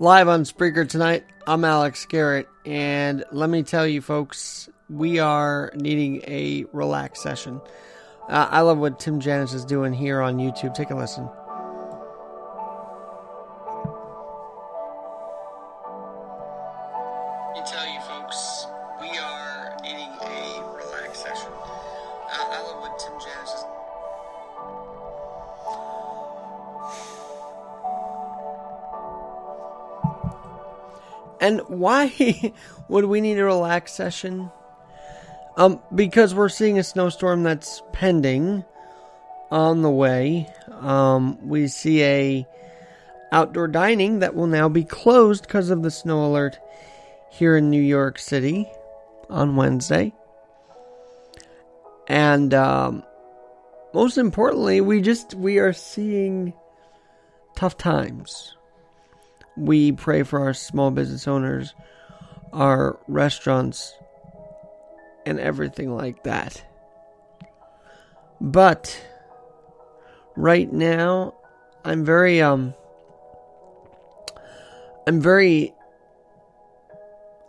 Live on Spreaker tonight, I'm Alex Garrett, and let me tell you, folks, we are needing a relax session. Uh, I love what Tim Janis is doing here on YouTube. Take a listen. And why would we need a relax session? Um, because we're seeing a snowstorm that's pending on the way. Um, we see a outdoor dining that will now be closed because of the snow alert here in New York City on Wednesday. And um, most importantly, we just we are seeing tough times. We pray for our small business owners, our restaurants, and everything like that. But right now, I'm very um I'm very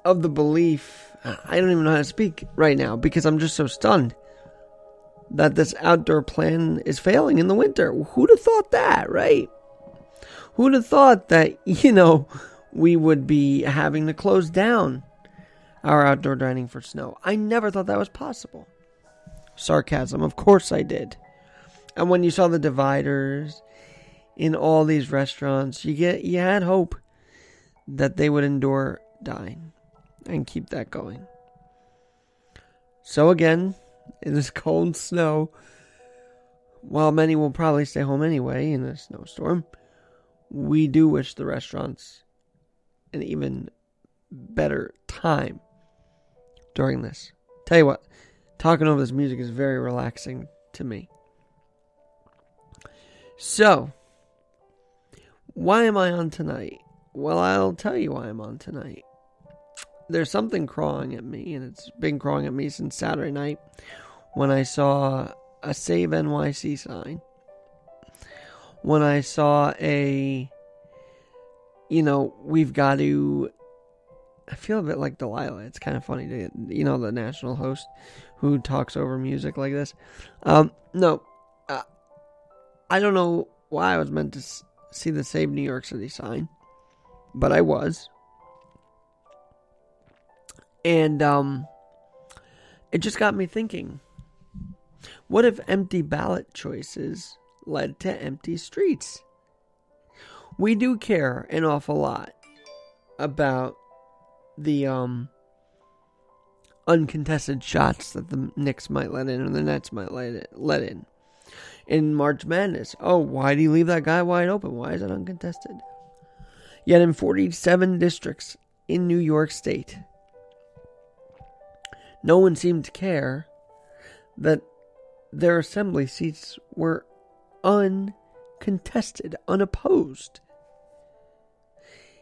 of the belief I don't even know how to speak right now because I'm just so stunned that this outdoor plan is failing in the winter. Who'd have thought that, right? Who'd have thought that, you know, we would be having to close down our outdoor dining for snow? I never thought that was possible. Sarcasm, of course I did. And when you saw the dividers in all these restaurants, you get you had hope that they would endure dying and keep that going. So again, in this cold snow, while many will probably stay home anyway in a snowstorm, we do wish the restaurants an even better time during this. Tell you what, talking over this music is very relaxing to me. So, why am I on tonight? Well, I'll tell you why I'm on tonight. There's something crawling at me, and it's been crawling at me since Saturday night when I saw a Save NYC sign. When I saw a, you know, we've got to. I feel a bit like Delilah. It's kind of funny to, you know, the national host who talks over music like this. Um, no, uh, I don't know why I was meant to see the Save New York City sign, but I was. And um it just got me thinking. What if empty ballot choices led to empty streets? We do care an awful lot about the um uncontested shots that the Knicks might let in or the Nets might let let in in March Madness. Oh, why do you leave that guy wide open? Why is it uncontested? Yet in 47 districts in New York State, no one seemed to care that their assembly seats were uncontested, unopposed.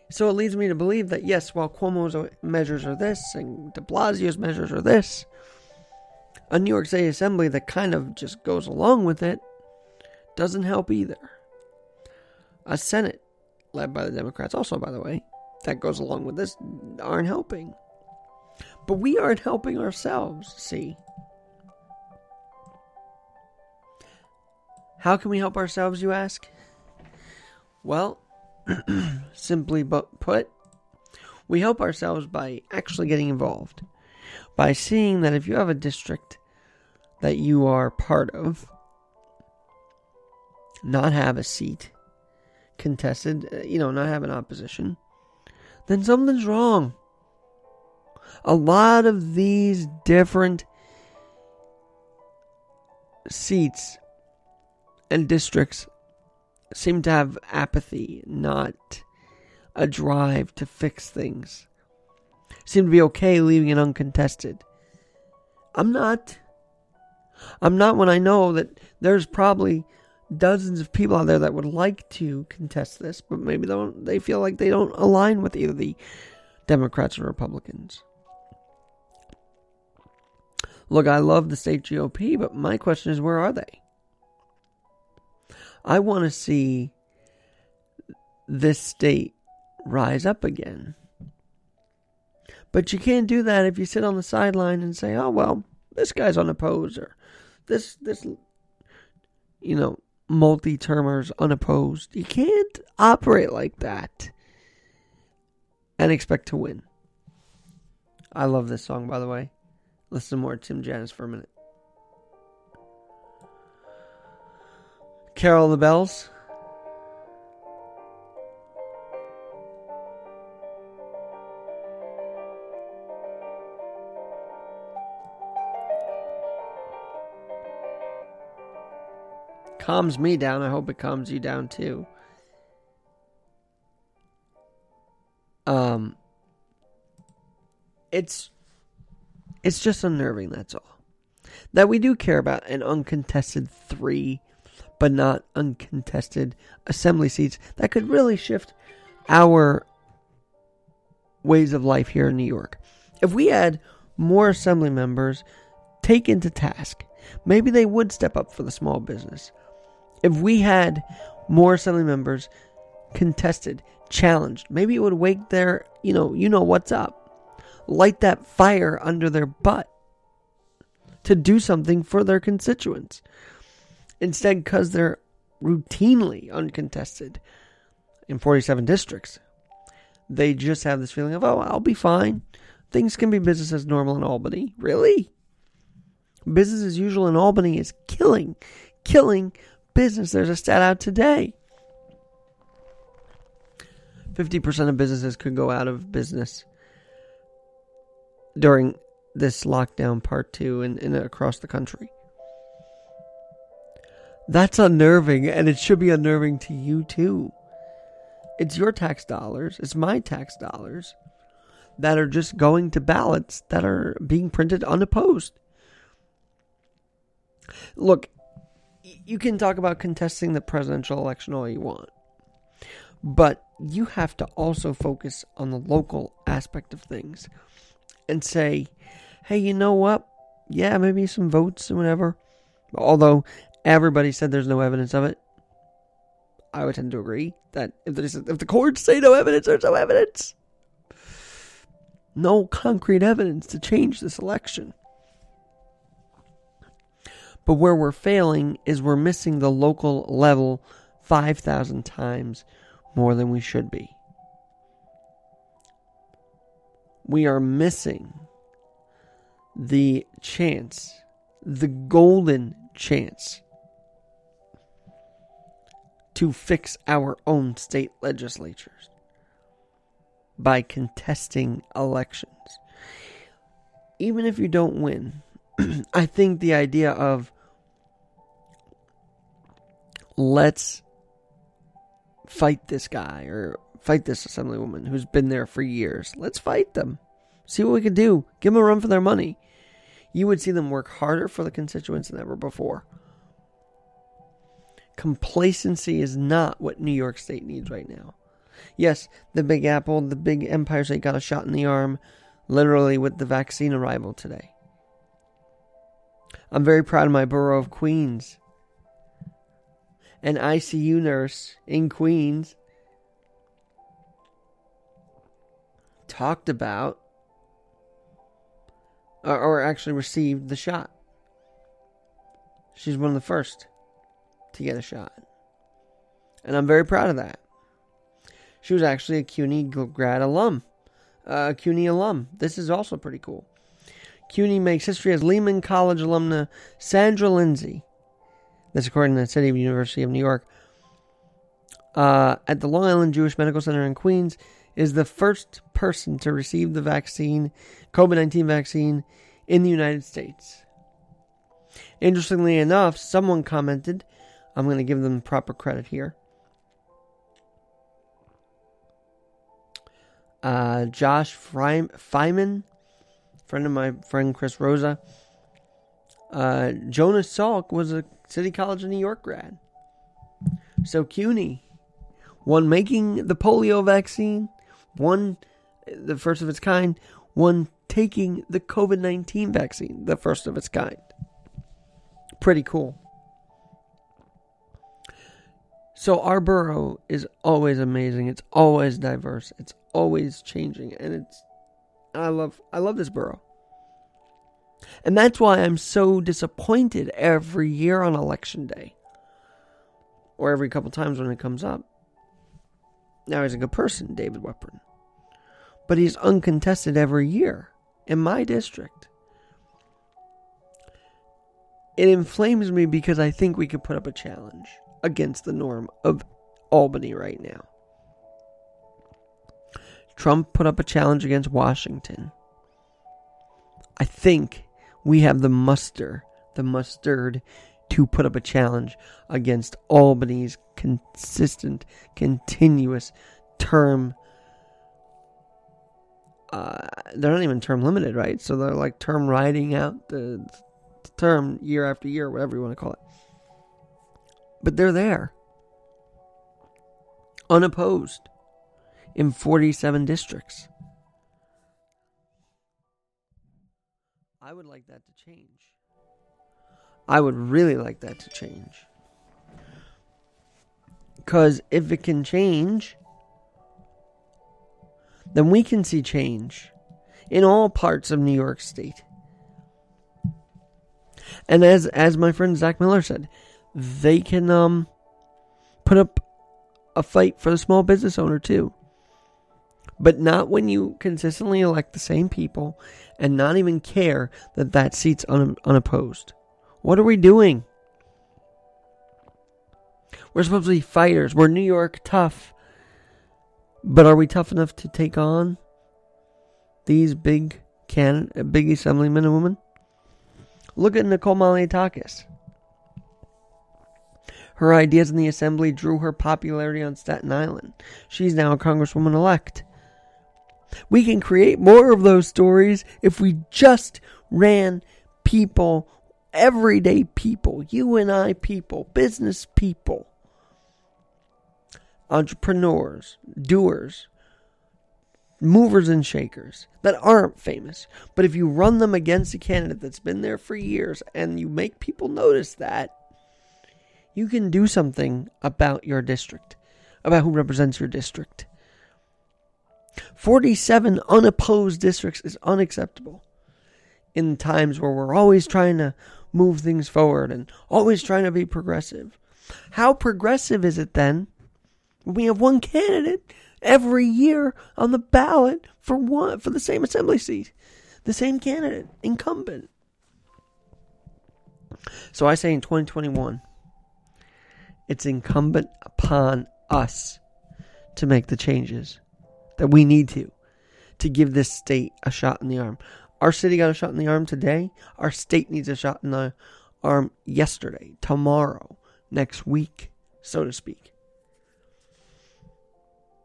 So it leads me to believe that yes, while Cuomo's measures are this and de Blasio's measures are this, a New York City Assembly that kind of just goes along with it doesn't help either. A Senate led by the Democrats, also, by the way, that goes along with this, aren't helping. But we aren't helping ourselves, see? How can we help ourselves, you ask? Well, simply put, we help ourselves by actually getting involved. By seeing that if you have a district that you are part of, not have a seat contested, uh, you know, not have an opposition, then something's wrong. A lot of these different seats and districts seem to have apathy, not a drive to fix things. Seem to be okay leaving it uncontested. I'm not. I'm not when I know that there's probably dozens of people out there that would like to contest this, but maybe they don't they feel like they don't align with either the Democrats or Republicans. Look, I love the state GOP, but my question is where are they? I want to see this state rise up again. But you can't do that if you sit on the sideline and say, "Oh well, this guy's unopposed," or "This this you know multi-termers unopposed." You can't operate like that and expect to win. I love this song, by the way. Listen more to Tim Janis for a minute. Carol the Bells. calms me down. I hope it calms you down too. Um it's it's just unnerving, that's all. That we do care about an uncontested 3 but not uncontested assembly seats that could really shift our ways of life here in New York. If we had more assembly members taken to task, maybe they would step up for the small business if we had more assembly members contested, challenged, maybe it would wake their, you know, you know what's up, light that fire under their butt to do something for their constituents. Instead, because they're routinely uncontested in 47 districts, they just have this feeling of, oh, I'll be fine. Things can be business as normal in Albany. Really? Business as usual in Albany is killing, killing business. There's a stat out today. 50% of businesses could go out of business during this lockdown part two and, and across the country. That's unnerving, and it should be unnerving to you too. It's your tax dollars, it's my tax dollars that are just going to ballots that are being printed unopposed. Look, you can talk about contesting the presidential election all you want, but you have to also focus on the local aspect of things and say, hey, you know what? Yeah, maybe some votes and whatever. Although everybody said there's no evidence of it, I would tend to agree that if, there's, if the courts say no evidence, there's no evidence. No concrete evidence to change this election. But where we're failing is we're missing the local level 5,000 times more than we should be. We are missing the chance, the golden chance to fix our own state legislatures by contesting elections. Even if you don't win, I think the idea of let's fight this guy or fight this assemblywoman who's been there for years. Let's fight them. See what we can do. Give them a run for their money. You would see them work harder for the constituents than ever before. Complacency is not what New York State needs right now. Yes, the Big Apple, the big Empire State got a shot in the arm literally with the vaccine arrival today. I'm very proud of my borough of Queens an ICU nurse in Queens talked about or, actually received the shot. She's one of the first to get a shot. And I'm very proud of that. She was actually a CUNY grad alum. Uh, a CUNY alum. This is also pretty cool. CUNY makes history as Lehman College alumna Sandra Lindsay that's according to the City of University of New York. Uh, at the Long Island Jewish Medical Center in Queens, is the first person to receive the vaccine, COVID 19 vaccine, in the United States. Interestingly enough, someone commented, I'm going to give them proper credit here. Uh, Josh Feynman, friend of my friend Chris Rosa. Uh, Jonas Salk was a City College of New York grad. So CUNY, one making the polio vaccine, one the first of its kind, one taking the COVID 19 vaccine, the first of its kind. Pretty cool. So our borough is always amazing. It's always diverse. It's always changing, and it's I love I love this borough. And that's why I'm so disappointed every year on election day. Or every couple times when it comes up. Now he's a good person, David Weprin. But he's uncontested every year in my district. It inflames me because I think we could put up a challenge against the norm of Albany right now. Trump put up a challenge against Washington. I think we have the muster, the mustard to put up a challenge against Albany's consistent, continuous term. Uh, they're not even term limited, right? So they're like term riding out the term year after year, whatever you want to call it. But they're there, unopposed, in 47 districts. I would like that to change. I would really like that to change. Because if it can change, then we can see change in all parts of New York State. And as as my friend Zach Miller said, they can um put up a fight for the small business owner too. But not when you consistently elect the same people and not even care that that seat's un- unopposed. What are we doing? We're supposed to be fighters. We're New York tough. But are we tough enough to take on these big can big assemblymen and women? Look at Nicole Malliotakis. Her ideas in the assembly drew her popularity on Staten Island. She's now a congresswoman elect. We can create more of those stories if we just ran people, everyday people, you and I people, business people, entrepreneurs, doers, movers and shakers that aren't famous. But if you run them against a candidate that's been there for years and you make people notice that, you can do something about your district, about who represents your district. 47 unopposed districts is unacceptable in times where we're always trying to move things forward and always trying to be progressive. How progressive is it then we have one candidate every year on the ballot for one for the same assembly seat, the same candidate, incumbent? So I say in 2021, it's incumbent upon us to make the changes that we need to to give this state a shot in the arm. Our city got a shot in the arm today. Our state needs a shot in the arm yesterday, tomorrow, next week, so to speak.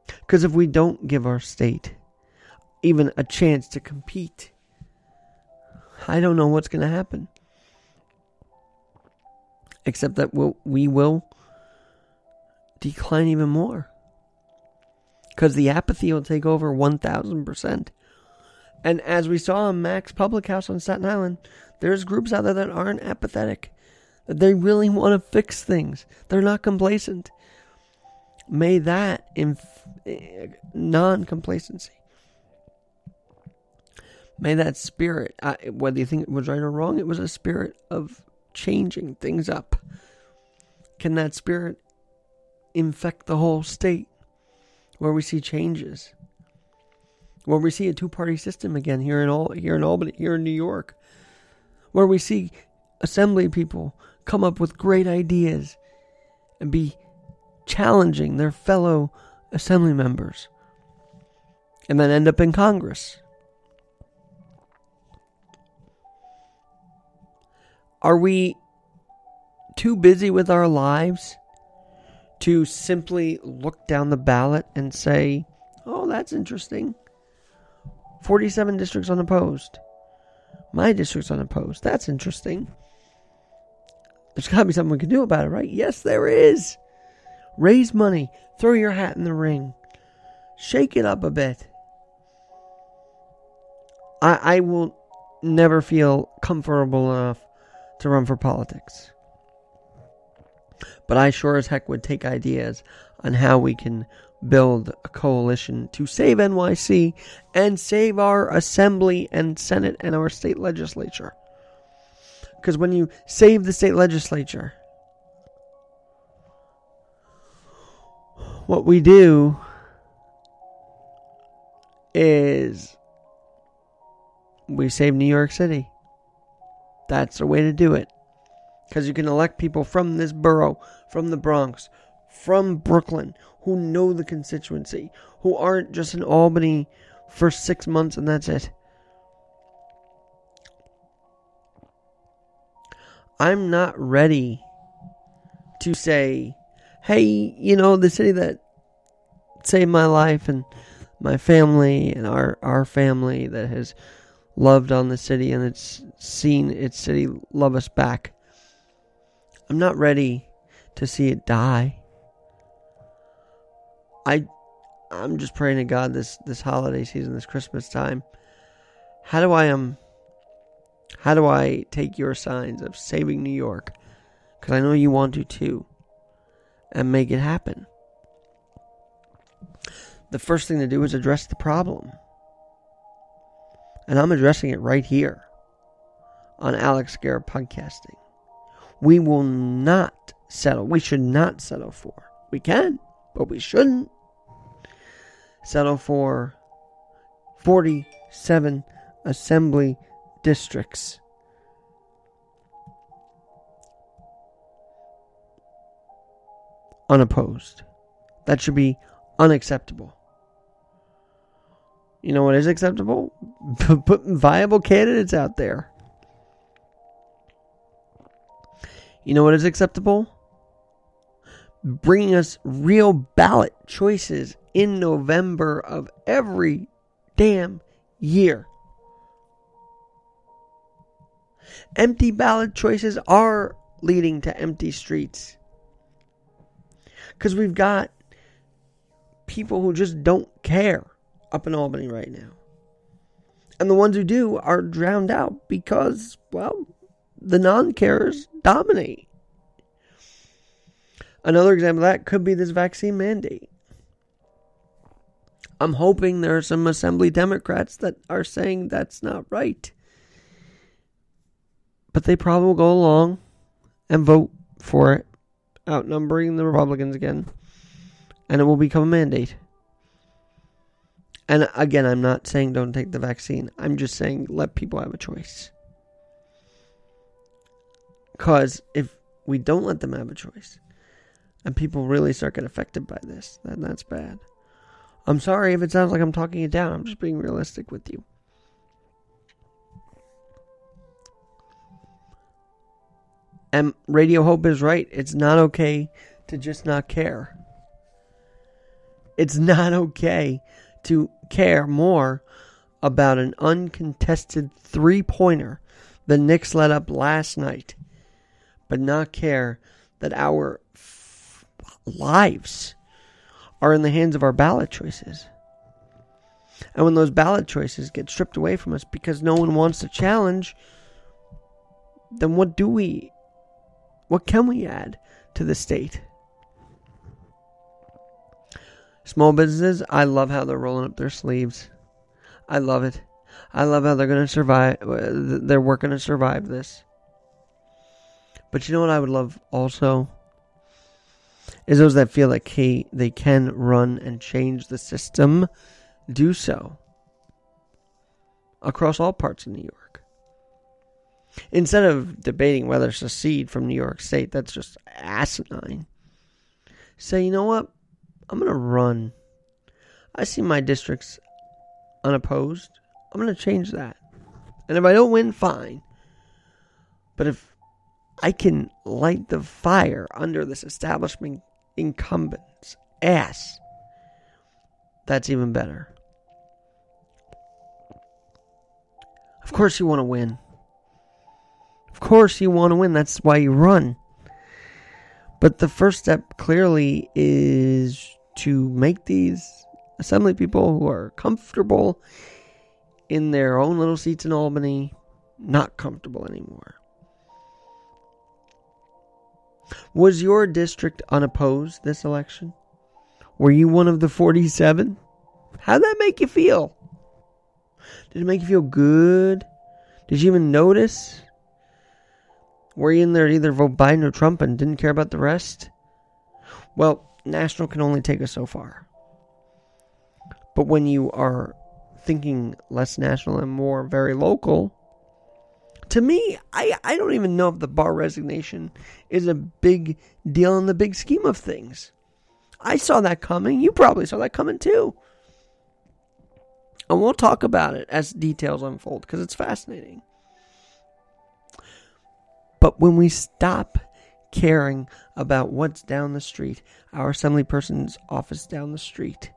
Because if we don't give our state even a chance to compete, I don't know what's going to happen. Except that we'll, we will decline even more because the apathy will take over 1000%. And as we saw in Mac's Public House on Staten Island, there's groups out there that aren't apathetic, that they really want to fix things. They're not complacent. May that inf- non complacency, may that spirit, uh, whether you think it was right or wrong, it was a spirit of changing things up. Can that spirit infect the whole state? where we see changes, where we see a two-party system again here in all here in Albany, here in New York, where we see assembly people come up with great ideas and be challenging their fellow assembly members, and then end up in Congress. Are we too busy with our lives to simply look down the ballot and say, oh, that's interesting. 47 districts unopposed. My district's unopposed. That's interesting. There's got to be something we can do about it, right? Yes, there is. Raise money. Throw your hat in the ring. Shake it up a bit. I, I will never feel comfortable enough to run for politics. But I sure as heck would take ideas on how we can build a coalition to save NYC and save our assembly and senate and our state legislature. Because when you save the state legislature, what we do is we save New York City. That's the way to do it. Because you can elect people from this borough, from the Bronx, from Brooklyn, who know the constituency, who aren't just in Albany for six months and that's it. I'm not ready to say, hey, you know, the city that saved my life and my family and our, our family that has loved on the city and it's seen its city love us back. I'm not ready to see it die. I I'm just praying to God this this holiday season, this Christmas time. How do I um how do I take your signs of saving New York? Cuz I know you want to too and make it happen. The first thing to do is address the problem. And I'm addressing it right here on Alex Garrett Podcasting. We will not settle. We should not settle for. We can, but we shouldn't settle for 47 assembly districts. Unopposed. That should be unacceptable. You know what is acceptable? Putting viable candidates out there. You know what is acceptable? Bringing us real ballot choices in November of every damn year. Empty ballot choices are leading to empty streets. Because we've got people who just don't care up in Albany right now. And the ones who do are drowned out because, well, the non carers dominate. Another example of that could be this vaccine mandate. I'm hoping there are some Assembly Democrats that are saying that's not right. But they probably will go along and vote for it, outnumbering the Republicans again, and it will become a mandate. And again, I'm not saying don't take the vaccine. I'm just saying let people have a choice. Because if we don't let them have a choice, and people really start getting affected by this, then that's bad. I'm sorry if it sounds like I'm talking it down. I'm just being realistic with you. And Radio Hope is right. It's not okay to just not care. It's not okay to care more about an uncontested three pointer the Knicks let up last night, but not care that our f- lives are in the hands of our ballot choices. And when those ballot choices get stripped away from us because no one wants to challenge, then what do we, what can we add to the state? Small businesses, I love how they're rolling up their sleeves. I love it. I love how they're going to survive. Uh, they're working to survive this. But you know what I would love also? Is those that feel like hey, they can run and change the system, do so across all parts of New York. Instead of debating whether to secede from New York State, that's just asinine. Say, you know what? I'm going to run. I see my districts unopposed. I'm going to change that. And if I don't win, fine. But if I can light the fire under this establishment incumbent's ass, that's even better. Of course, you want to win. Of course, you want to win. That's why you run. But the first step clearly is to make these assembly people who are comfortable in their own little seats in Albany not comfortable anymore. Was your district unopposed this election? Were you one of the 47? How'd that make you feel? Did it make you feel good? Did you even notice? Were you in there either vote Biden or Trump and didn't care about the rest? Well, national can only take us so far. But when you are thinking less national and more very local, to me, I, I don't even know if the Barr resignation is a big deal in the big scheme of things. I saw that coming. You probably saw that coming too. And we'll talk about it as details unfold because it's fascinating. But when we stop caring about what's down the street, our assembly person's office down the street,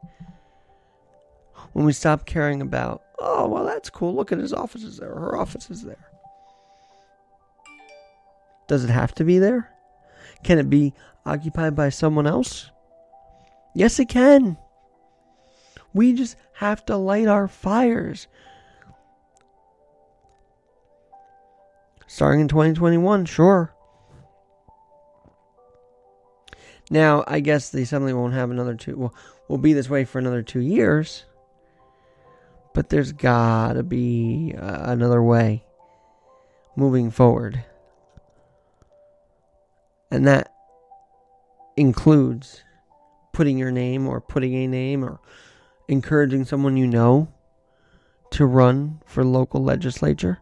when we stop caring about, oh, well, that's cool. Look at his office is there, her office is there. Does it have to be there? Can it be occupied by someone else? Yes, it can. We just have to light our fires. Starting in 2021, sure. Now, I guess the assembly won't have another two. Well, will be this way for another two years. But there's gotta be uh, another way moving forward. And that includes putting your name or putting a name or encouraging someone you know to run for local legislature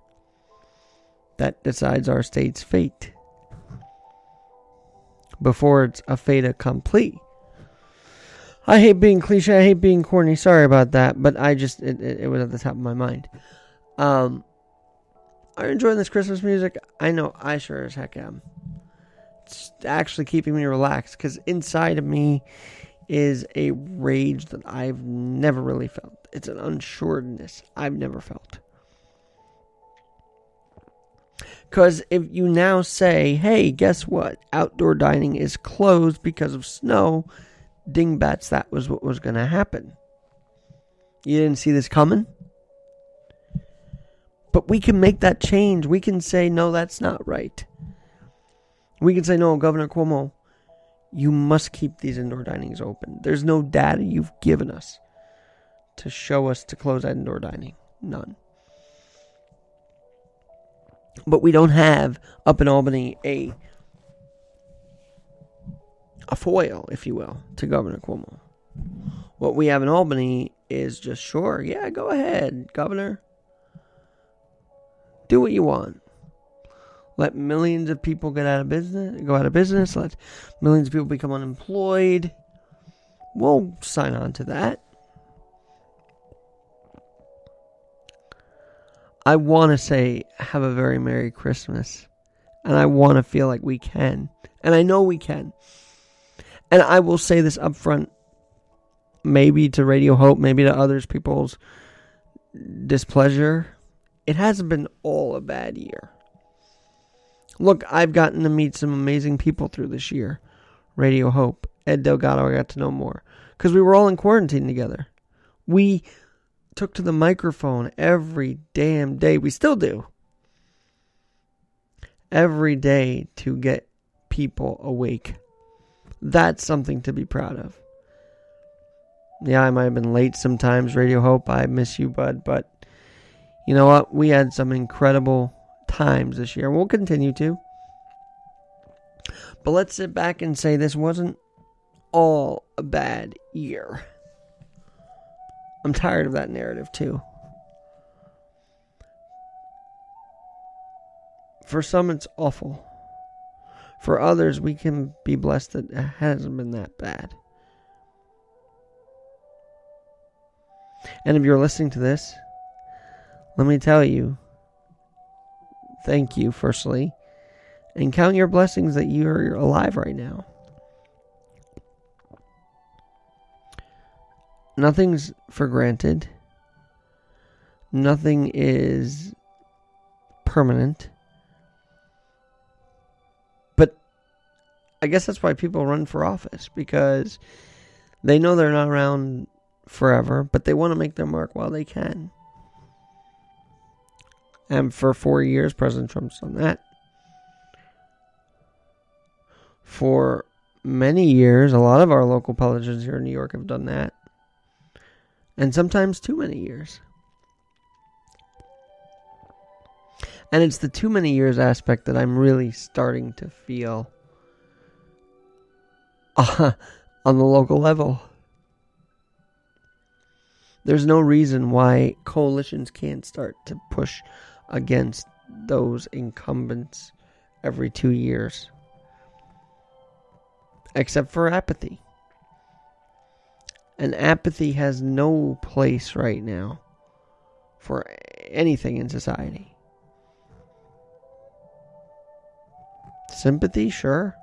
that decides our state's fate before it's a fait accompli. I hate being cliche. I hate being corny. Sorry about that, but I just it, it, it was at the top of my mind. Um, are you enjoying this Christmas music? I know I sure as heck am. Actually keeping me relaxed because inside of me is a rage that I've never really felt. It's an unsureness I've never felt. Because if you now say, hey, guess what? Outdoor dining is closed because of snow dingbats that was what was going to happen. You didn't see this coming? But we can make that change. We can say, no, that's not right. We can say, no, Governor Cuomo, you must keep these indoor dinings open. There's no data you've given us to show us to close indoor dining. None. But we don't have up in Albany a a foil, if you will, to Governor Cuomo. What we have in Albany is just sure, yeah, go ahead, Governor. Do what you want. Let millions of people get out of business, go out of business. Let millions of people become unemployed. We'll sign on to that. I want to say, have a very Merry Christmas. And I want to feel like we can. And I know we can. And I will say this up front, maybe to Radio Hope, maybe to others, people's displeasure. It hasn't been all a bad year. Look, I've gotten to meet some amazing people through this year. Radio Hope, Ed Delgado, I got to know more. Because we were all in quarantine together. We took to the microphone every damn day. We still do. Every day to get people awake. That's something to be proud of. Yeah, I might have been late sometimes, Radio Hope. I miss you, bud. But you know what? We had some incredible times this year, we'll continue to. But let's sit back and say this wasn't all a bad year. I'm tired of that narrative, too. For some, it's awful. For others, we can be blessed that it hasn't been that bad. And if you're listening to this, let me tell you thank you, firstly, and count your blessings that you're alive right now. Nothing's for granted, nothing is permanent. But I guess that's why people run for office because they know they're not around forever, but they want to make their mark while they can. And for four years, President Trump's done that. for many years. A lot of our local politicians here in New York have done that. And sometimes too many years. And it's the too many years aspect that I'm really starting to feel uh, on the local level. There's no reason why coalitions can't start to push against those incumbents every two years, except for apathy. And apathy has no place right now for anything in society. Sympathy, sure.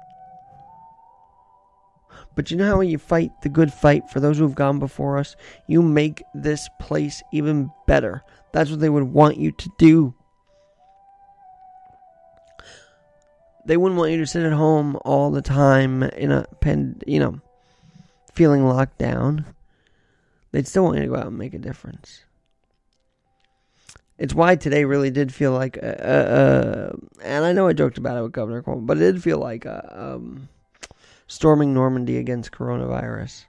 But you know how when you fight the good fight for those who've gone before us, you make this place even better. That's what they would want you to do. They wouldn't want you to sit at home all the time in a pen, you know, feeling locked down. They'd still want you to go out and make a difference. It's why today really did feel like, uh, uh, and I know I joked about it with Governor Cuomo, but it did feel like a, um, storming Normandy against coronavirus.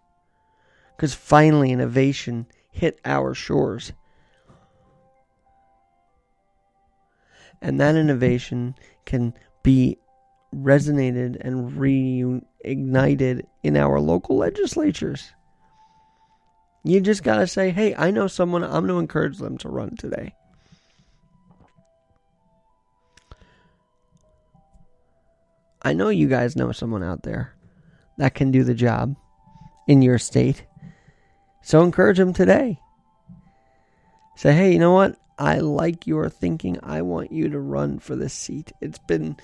Because finally, innovation hit our shores. And that innovation can be resonated and reignited in our local legislatures. You just got to say, hey, I know someone, I'm going to encourage them to run today. I know you guys know someone out there that can do the job in your state. So encourage them today. Say, hey, you know what? I like your thinking. I want you to run for this seat. It's been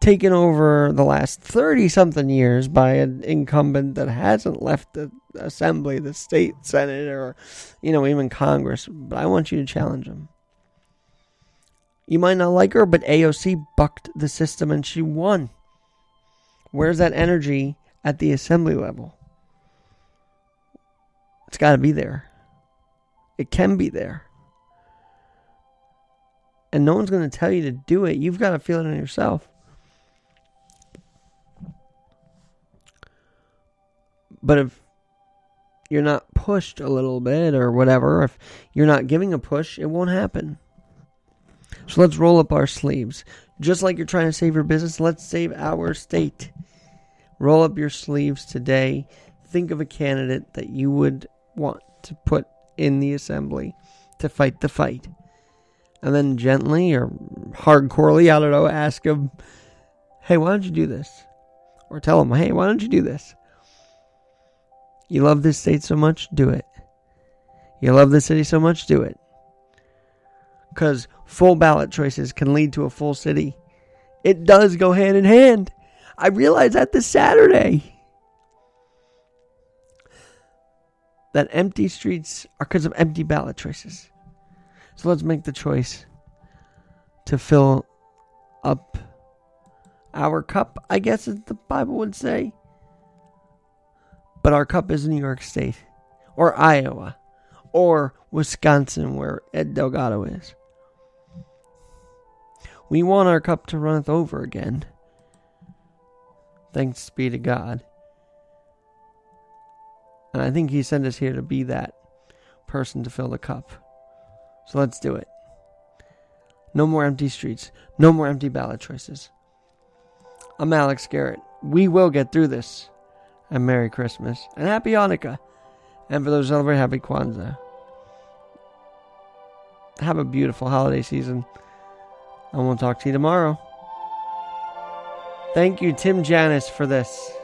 taken over the last 30 something years by an incumbent that hasn't left the assembly, the state senate, or, you know, even Congress. But I want you to challenge him. You might not like her, but AOC bucked the system and she won. Where's that energy at the assembly level. It's got to be there. It can be there. And no one's going to tell you to do it. You've got to feel it in yourself. But if you're not pushed a little bit or whatever, if you're not giving a push, it won't happen. So let's roll up our sleeves. Just like you're trying to save your business, let's save our state. Roll up your sleeves today. Think of a candidate that you would want to put in the assembly to fight the fight. And then gently or hardcorely, I don't know, ask him, hey, why don't you do this? Or tell him, hey, why don't you do this? You love this state so much, do it. You love the city so much, do it. Because full ballot choices can lead to a full city. It does go hand in hand. I realized that this Saturday. That empty streets are because of empty ballot choices. So let's make the choice to fill up our cup, I guess as the Bible would say. But our cup is New York State, or Iowa, or Wisconsin, where Ed Delgado is. We want our cup to runneth over again. Thanks be to God. And I think He sent us here to be that person to fill the cup. So let's do it. No more empty streets. No more empty ballot choices. I'm Alex Garrett. We will get through this. And Merry Christmas. And Happy Hanukkah. And for those celebrating, Happy Kwanzaa. Have a beautiful holiday season. And we'll talk to you tomorrow. Thank you, Tim Janis, for this.